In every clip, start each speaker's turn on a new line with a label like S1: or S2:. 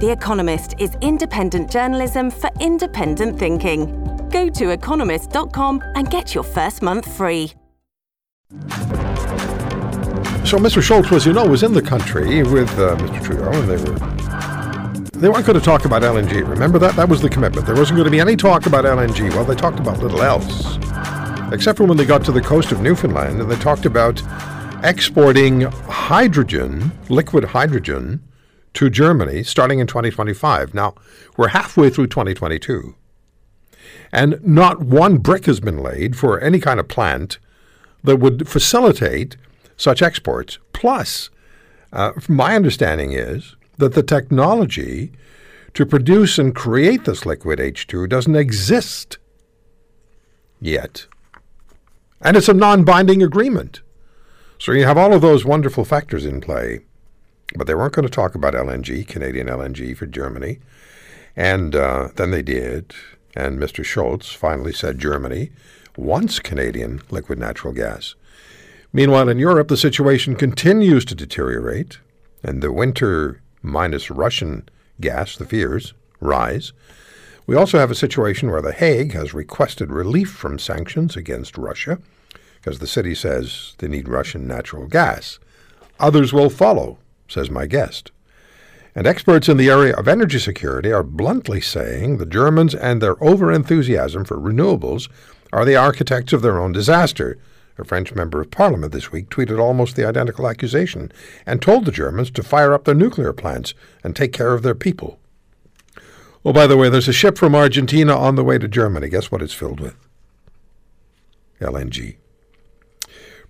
S1: The Economist is independent journalism for independent thinking. Go to economist.com and get your first month free.
S2: So Mr. Scholz, as you know, was in the country with uh, Mr. Trudeau, and they were they weren't going to talk about LNG. Remember that? That was the commitment. There wasn't going to be any talk about LNG. Well, they talked about little else, except for when they got to the coast of Newfoundland, and they talked about exporting hydrogen, liquid hydrogen, to Germany starting in 2025. Now we're halfway through 2022, and not one brick has been laid for any kind of plant that would facilitate such exports. Plus, uh, my understanding is that the technology to produce and create this liquid H2 doesn't exist yet. And it's a non binding agreement. So you have all of those wonderful factors in play. But they weren't going to talk about LNG, Canadian LNG for Germany. And uh, then they did. And Mr. Scholz finally said Germany wants Canadian liquid natural gas. Meanwhile, in Europe, the situation continues to deteriorate, and the winter minus Russian gas, the fears, rise. We also have a situation where The Hague has requested relief from sanctions against Russia because the city says they need Russian natural gas. Others will follow, says my guest. And experts in the area of energy security are bluntly saying the Germans and their overenthusiasm for renewables are the architects of their own disaster. A French member of parliament this week tweeted almost the identical accusation and told the Germans to fire up their nuclear plants and take care of their people. Oh, by the way, there's a ship from Argentina on the way to Germany. Guess what it's filled with? LNG.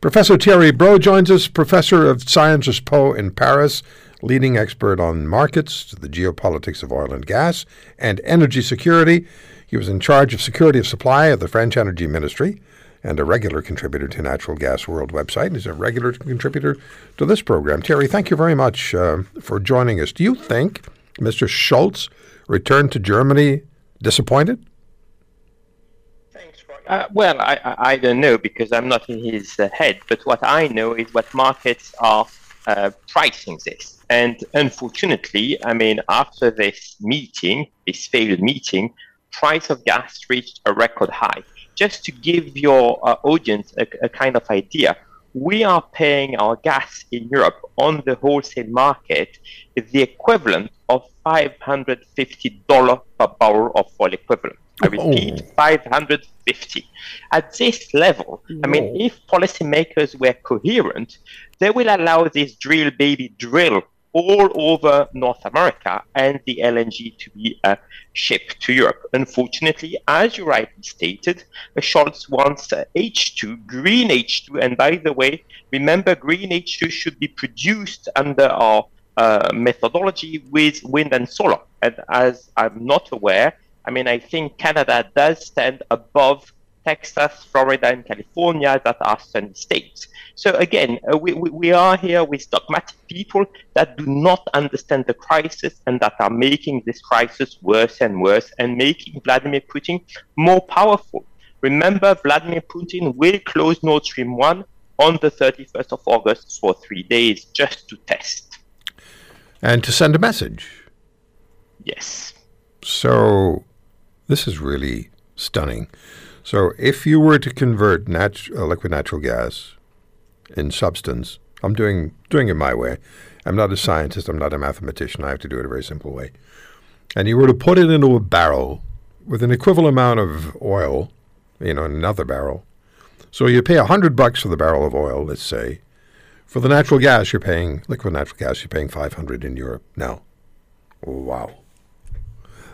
S2: Professor Thierry Bros joins us, professor of Sciences Po in Paris, leading expert on markets, the geopolitics of oil and gas, and energy security. He was in charge of security of supply at the French Energy Ministry and a regular contributor to Natural Gas World website. He's a regular contributor to this program. Thierry, thank you very much uh, for joining us. Do you think Mr. Scholz returned to Germany disappointed?
S3: Uh, well, I, I don't know because I'm not in his uh, head, but what I know is what markets are uh, pricing this. And unfortunately, I mean, after this meeting, this failed meeting, price of gas reached a record high. Just to give your uh, audience a, a kind of idea, we are paying our gas in Europe on the wholesale market the equivalent of $550 per barrel of oil equivalent. I repeat, oh. 550. At this level, I mean, if policymakers were coherent, they will allow this drill baby drill all over North America and the LNG to be uh, shipped to Europe. Unfortunately, as you rightly stated, Scholz wants uh, H2, green H2. And by the way, remember, green H2 should be produced under our uh, methodology with wind and solar. And as I'm not aware, I mean, I think Canada does stand above Texas, Florida, and California that are sunny states. So again, uh, we, we are here with dogmatic people that do not understand the crisis and that are making this crisis worse and worse and making Vladimir Putin more powerful. Remember, Vladimir Putin will close Nord Stream 1 on the 31st of August for three days just to test.
S2: And to send a message.
S3: Yes.
S2: So this is really stunning. So, if you were to convert uh, liquid natural gas in substance, I'm doing doing it my way. I'm not a scientist. I'm not a mathematician. I have to do it a very simple way. And you were to put it into a barrel with an equivalent amount of oil, you know, in another barrel. So you pay a hundred bucks for the barrel of oil, let's say. For the natural gas, you're paying liquid natural gas. You're paying 500 in Europe now. Wow.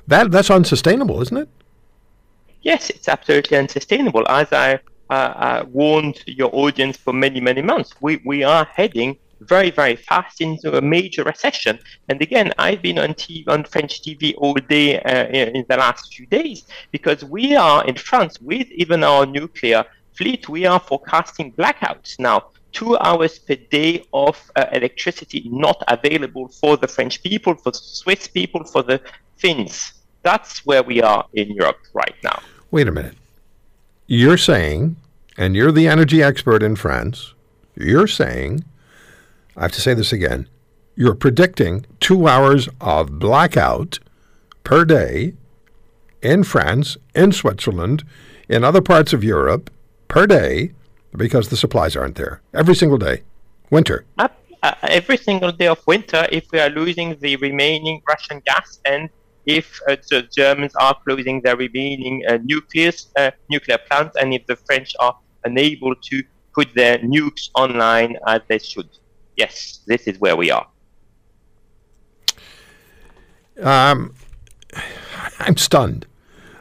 S2: That that's unsustainable, isn't it?
S3: Yes, it's absolutely unsustainable. As I uh, uh, warned your audience for many many months, we we are heading very, very fast into a major recession. And again, I've been on TV, on French TV all day uh, in the last few days because we are in France with even our nuclear fleet, we are forecasting blackouts now. Two hours per day of uh, electricity not available for the French people, for the Swiss people, for the Finns. That's where we are in Europe right now.
S2: Wait a minute. You're saying, and you're the energy expert in France, you're saying, I have to say this again, you're predicting two hours of blackout per day in France, in Switzerland, in other parts of Europe per day because the supplies aren't there. Every single day. Winter.
S3: Uh, uh, every single day of winter, if we are losing the remaining Russian gas and if uh, the Germans are closing their remaining uh, nucleus, uh, nuclear plants and if the French are unable to put their nukes online as they should. Yes, this is where we are.
S2: Um, I'm stunned.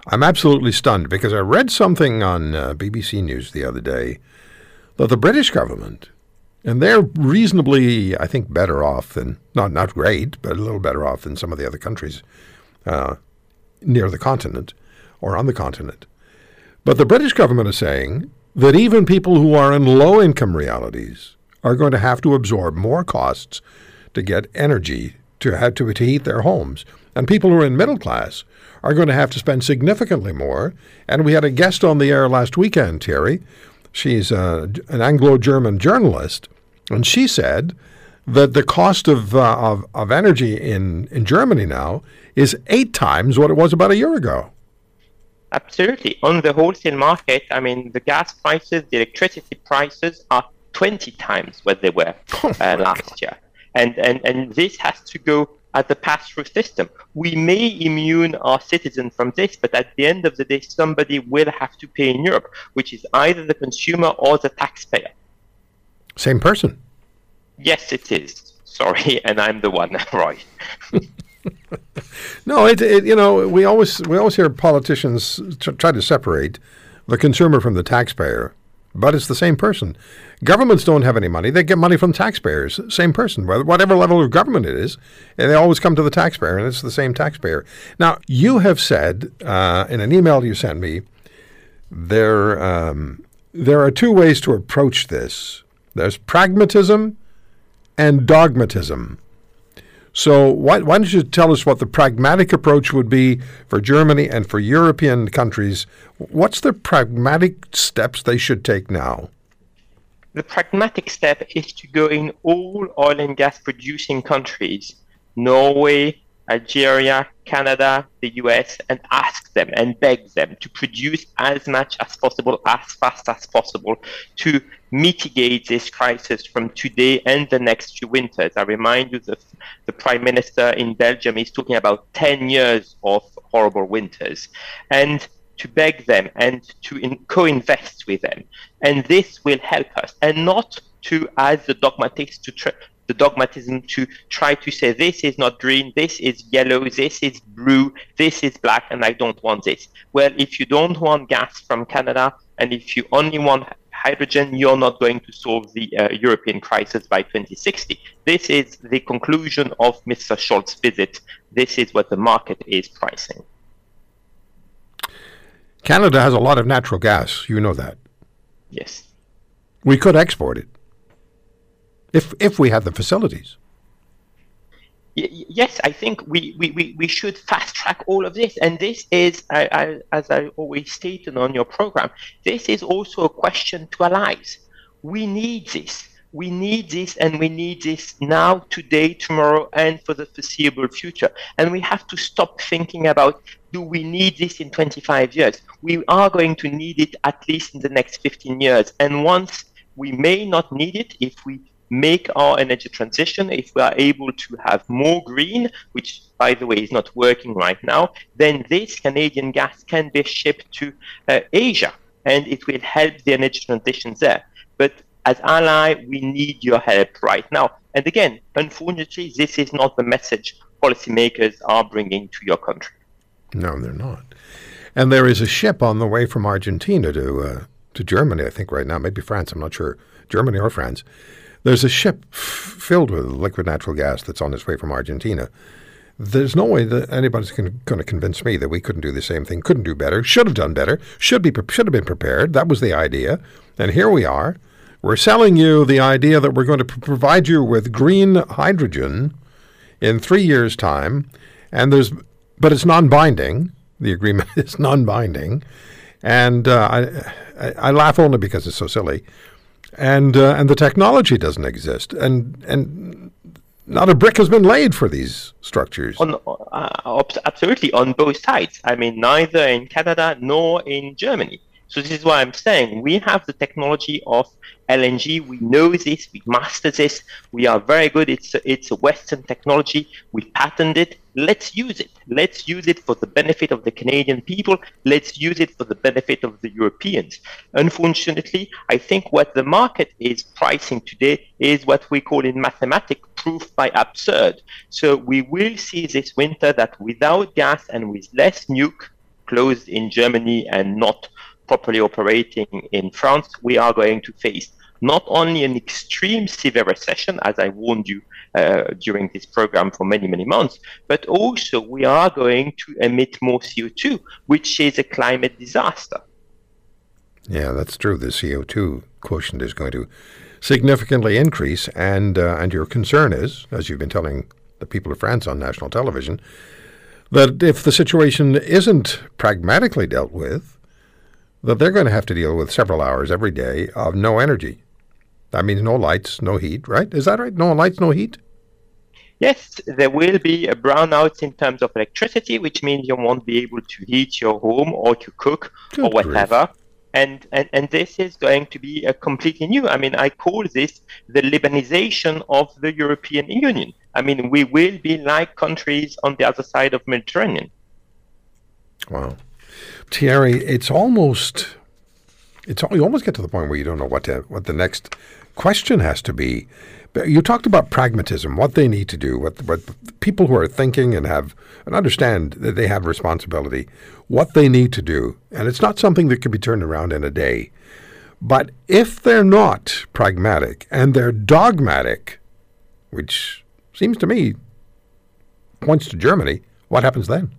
S2: I'm absolutely stunned because I read something on uh, BBC News the other day that the British government, and they're reasonably, I think, better off than not not great, but a little better off than some of the other countries uh, near the continent or on the continent. But the British government is saying that even people who are in low income realities are going to have to absorb more costs to get energy to have to, to heat their homes. And people who are in middle class are going to have to spend significantly more. And we had a guest on the air last weekend, Thierry. She's uh, an Anglo German journalist. And she said that the cost of, uh, of, of energy in, in Germany now is eight times what it was about a year ago.
S3: Absolutely. On the wholesale market, I mean, the gas prices, the electricity prices are 20 times what they were oh uh, last God. year. And, and, and this has to go as a pass-through system. We may immune our citizens from this, but at the end of the day, somebody will have to pay in Europe, which is either the consumer or the taxpayer.
S2: Same person.
S3: Yes, it is. Sorry, and I'm the one, Roy.
S2: no, it, it, you know we always we always hear politicians try to separate the consumer from the taxpayer, but it's the same person. Governments don't have any money; they get money from taxpayers. Same person, whatever level of government it is, and they always come to the taxpayer, and it's the same taxpayer. Now, you have said uh, in an email you sent me there um, there are two ways to approach this. There's pragmatism and dogmatism. So why, why don't you tell us what the pragmatic approach would be for Germany and for European countries? What's the pragmatic steps they should take now?
S3: The pragmatic step is to go in all oil and gas producing countries, Norway, Algeria, Canada, the US, and ask them and beg them to produce as much as possible, as fast as possible, to mitigate this crisis from today and the next few winters. I remind you that the Prime Minister in Belgium is talking about 10 years of horrible winters. And to beg them and to in- co-invest with them. And this will help us. And not to, as the dogmatics, to tr- the dogmatism to try to say this is not green, this is yellow, this is blue, this is black, and I don't want this. Well, if you don't want gas from Canada, and if you only want hydrogen, you're not going to solve the uh, European crisis by 2060. This is the conclusion of Mr. Scholz's visit. This is what the market is pricing.
S2: Canada has a lot of natural gas. You know that.
S3: Yes.
S2: We could export it if if we had the facilities.
S3: yes, I think we, we, we, should fast track all of this. And this is, I, I, as I always stated on your program, this is also a question to allies. We need this. We need this, and we need this now, today, tomorrow, and for the foreseeable future. And we have to stop thinking about do we need this in 25 years? We are going to need it at least in the next 15 years. And once we may not need it, if we make our energy transition, if we are able to have more green, which by the way is not working right now, then this Canadian gas can be shipped to uh, Asia and it will help the energy transition there. But as ally, we need your help right now. And again, unfortunately, this is not the message policymakers are bringing to your country.
S2: No, they're not. And there is a ship on the way from Argentina to uh, to Germany, I think, right now, maybe France. I'm not sure, Germany or France, there's a ship f- filled with liquid natural gas that's on its way from Argentina. There's no way that anybody's going to convince me that we couldn't do the same thing, couldn't do better, should have done better, should be should have been prepared. That was the idea, and here we are. We're selling you the idea that we're going to provide you with green hydrogen in three years' time, and there's but it's non-binding. The agreement is non-binding, and uh, I, I, I laugh only because it's so silly, and uh, and the technology doesn't exist, and and not a brick has been laid for these structures.
S3: On, uh, absolutely, on both sides. I mean, neither in Canada nor in Germany. So this is why I'm saying we have the technology of LNG. We know this. We master this. We are very good. It's a, it's a Western technology. We patented it. Let's use it. Let's use it for the benefit of the Canadian people. Let's use it for the benefit of the Europeans. Unfortunately, I think what the market is pricing today is what we call in mathematics proof by absurd. So we will see this winter that without gas and with less nuke closed in Germany and not properly operating in France, we are going to face not only an extreme severe recession, as I warned you uh, during this program for many, many months, but also we are going to emit more CO2, which is a climate disaster.
S2: Yeah, that's true. The CO2 quotient is going to significantly increase, and uh, and your concern is, as you've been telling the people of France on national television, that if the situation isn't pragmatically dealt with, that they're going to have to deal with several hours every day of no energy. That means no lights, no heat, right? Is that right? No lights, no heat?
S3: Yes, there will be a brownout in terms of electricity, which means you won't be able to heat your home or to cook Good or whatever. And, and, and this is going to be a completely new. I mean, I call this the Libanization of the European Union. I mean, we will be like countries on the other side of the Mediterranean.
S2: Wow. Thierry, it's almost it's you almost get to the point where you don't know what to, what the next question has to be. But You talked about pragmatism, what they need to do, what what people who are thinking and have and understand that they have responsibility, what they need to do, and it's not something that can be turned around in a day. But if they're not pragmatic and they're dogmatic, which seems to me points to Germany, what happens then?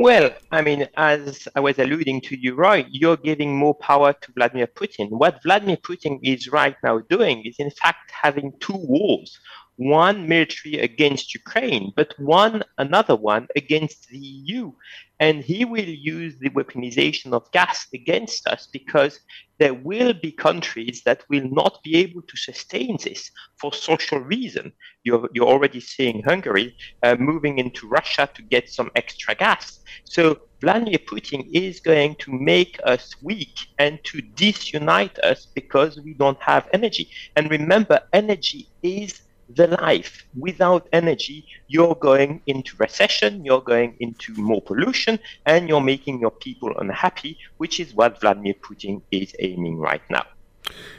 S3: Well, I mean, as I was alluding to you, Roy, you're giving more power to Vladimir Putin. What Vladimir Putin is right now doing is, in fact, having two wars one military against Ukraine, but one another one against the EU. And he will use the weaponization of gas against us because there will be countries that will not be able to sustain this for social reason. You're, you're already seeing Hungary uh, moving into Russia to get some extra gas. So Vladimir Putin is going to make us weak and to disunite us because we don't have energy. And remember, energy is the life. Without energy, you're going into recession, you're going into more pollution, and you're making your people unhappy, which is what Vladimir Putin is aiming right now.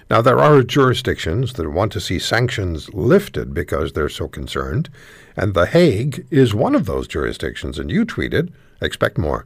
S2: Now, there are jurisdictions that want to see sanctions lifted because they're so concerned, and The Hague is one of those jurisdictions. And you tweeted, expect more.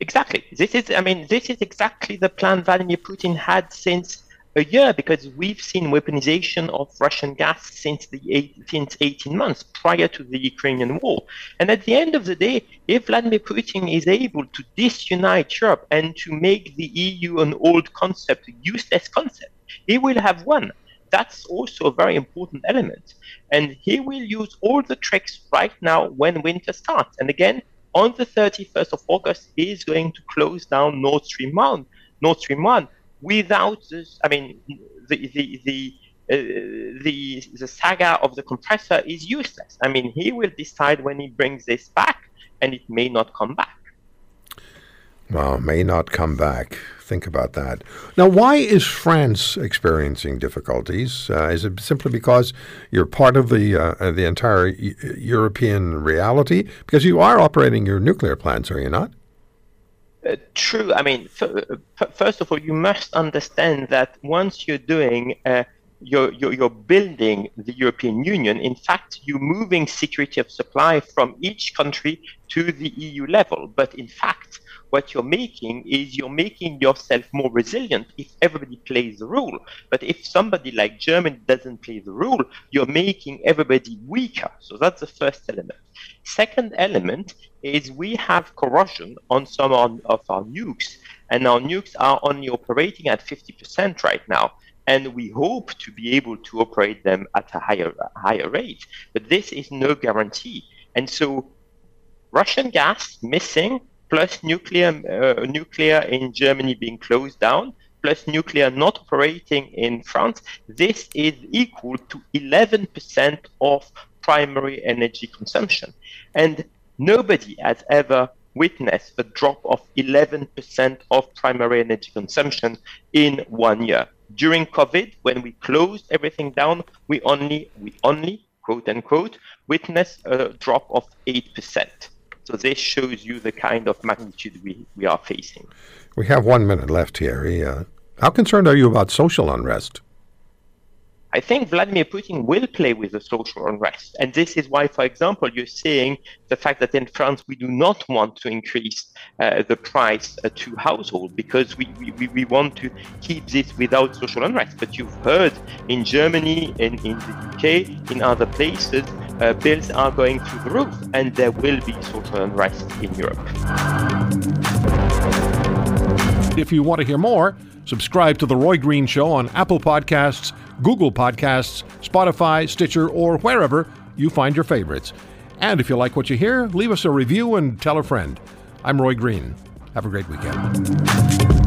S3: Exactly. This is, I mean, this is exactly the plan Vladimir Putin had since a year because we've seen weaponization of Russian gas since the eight, since 18 months prior to the Ukrainian war. And at the end of the day, if Vladimir Putin is able to disunite Europe and to make the EU an old concept, a useless concept, he will have won. That's also a very important element. And he will use all the tricks right now when winter starts. And again, on the 31st of August, he is going to close down Nord Stream 1. Nord Stream 1 without this, I mean, the the the uh, the the saga of the compressor is useless. I mean, he will decide when he brings this back, and it may not come back.
S2: Well, may not come back. Think about that. Now, why is France experiencing difficulties? Uh, is it simply because you're part of the uh, the entire European reality? Because you are operating your nuclear plants, are you not?
S3: Uh, true. I mean, f- first of all, you must understand that once you're doing a you're, you're, you're, building the European Union. In fact, you're moving security of supply from each country to the EU level. But in fact, what you're making is you're making yourself more resilient if everybody plays the rule. But if somebody like Germany doesn't play the rule, you're making everybody weaker. So that's the first element. Second element is we have corrosion on some of our nukes, and our nukes are only operating at 50% right now and we hope to be able to operate them at a higher higher rate. But this is no guarantee, and so Russian gas missing, plus nuclear uh, nuclear in Germany being closed down, plus nuclear not operating in France, this is equal to 11% of primary energy consumption, and nobody has ever witnessed a drop of 11% of primary energy consumption in one year during COVID, when we closed everything down, we only we only quote unquote witnessed a drop of eight percent. So this shows you the kind of magnitude we, we are facing.
S2: We have one minute left, Thierry. Uh, how concerned are you about social unrest?
S3: I think Vladimir Putin will play with the social unrest. And this is why, for example, you're seeing the fact that in France we do not want to increase uh, the price uh, to household because we, we, we want to keep this without social unrest. But you've heard in Germany, in, in the UK, in other places, uh, bills are going through the roof and there will be social unrest in Europe.
S4: If you want to hear more, subscribe to The Roy Green Show on Apple Podcasts Google Podcasts, Spotify, Stitcher, or wherever you find your favorites. And if you like what you hear, leave us a review and tell a friend. I'm Roy Green. Have a great weekend.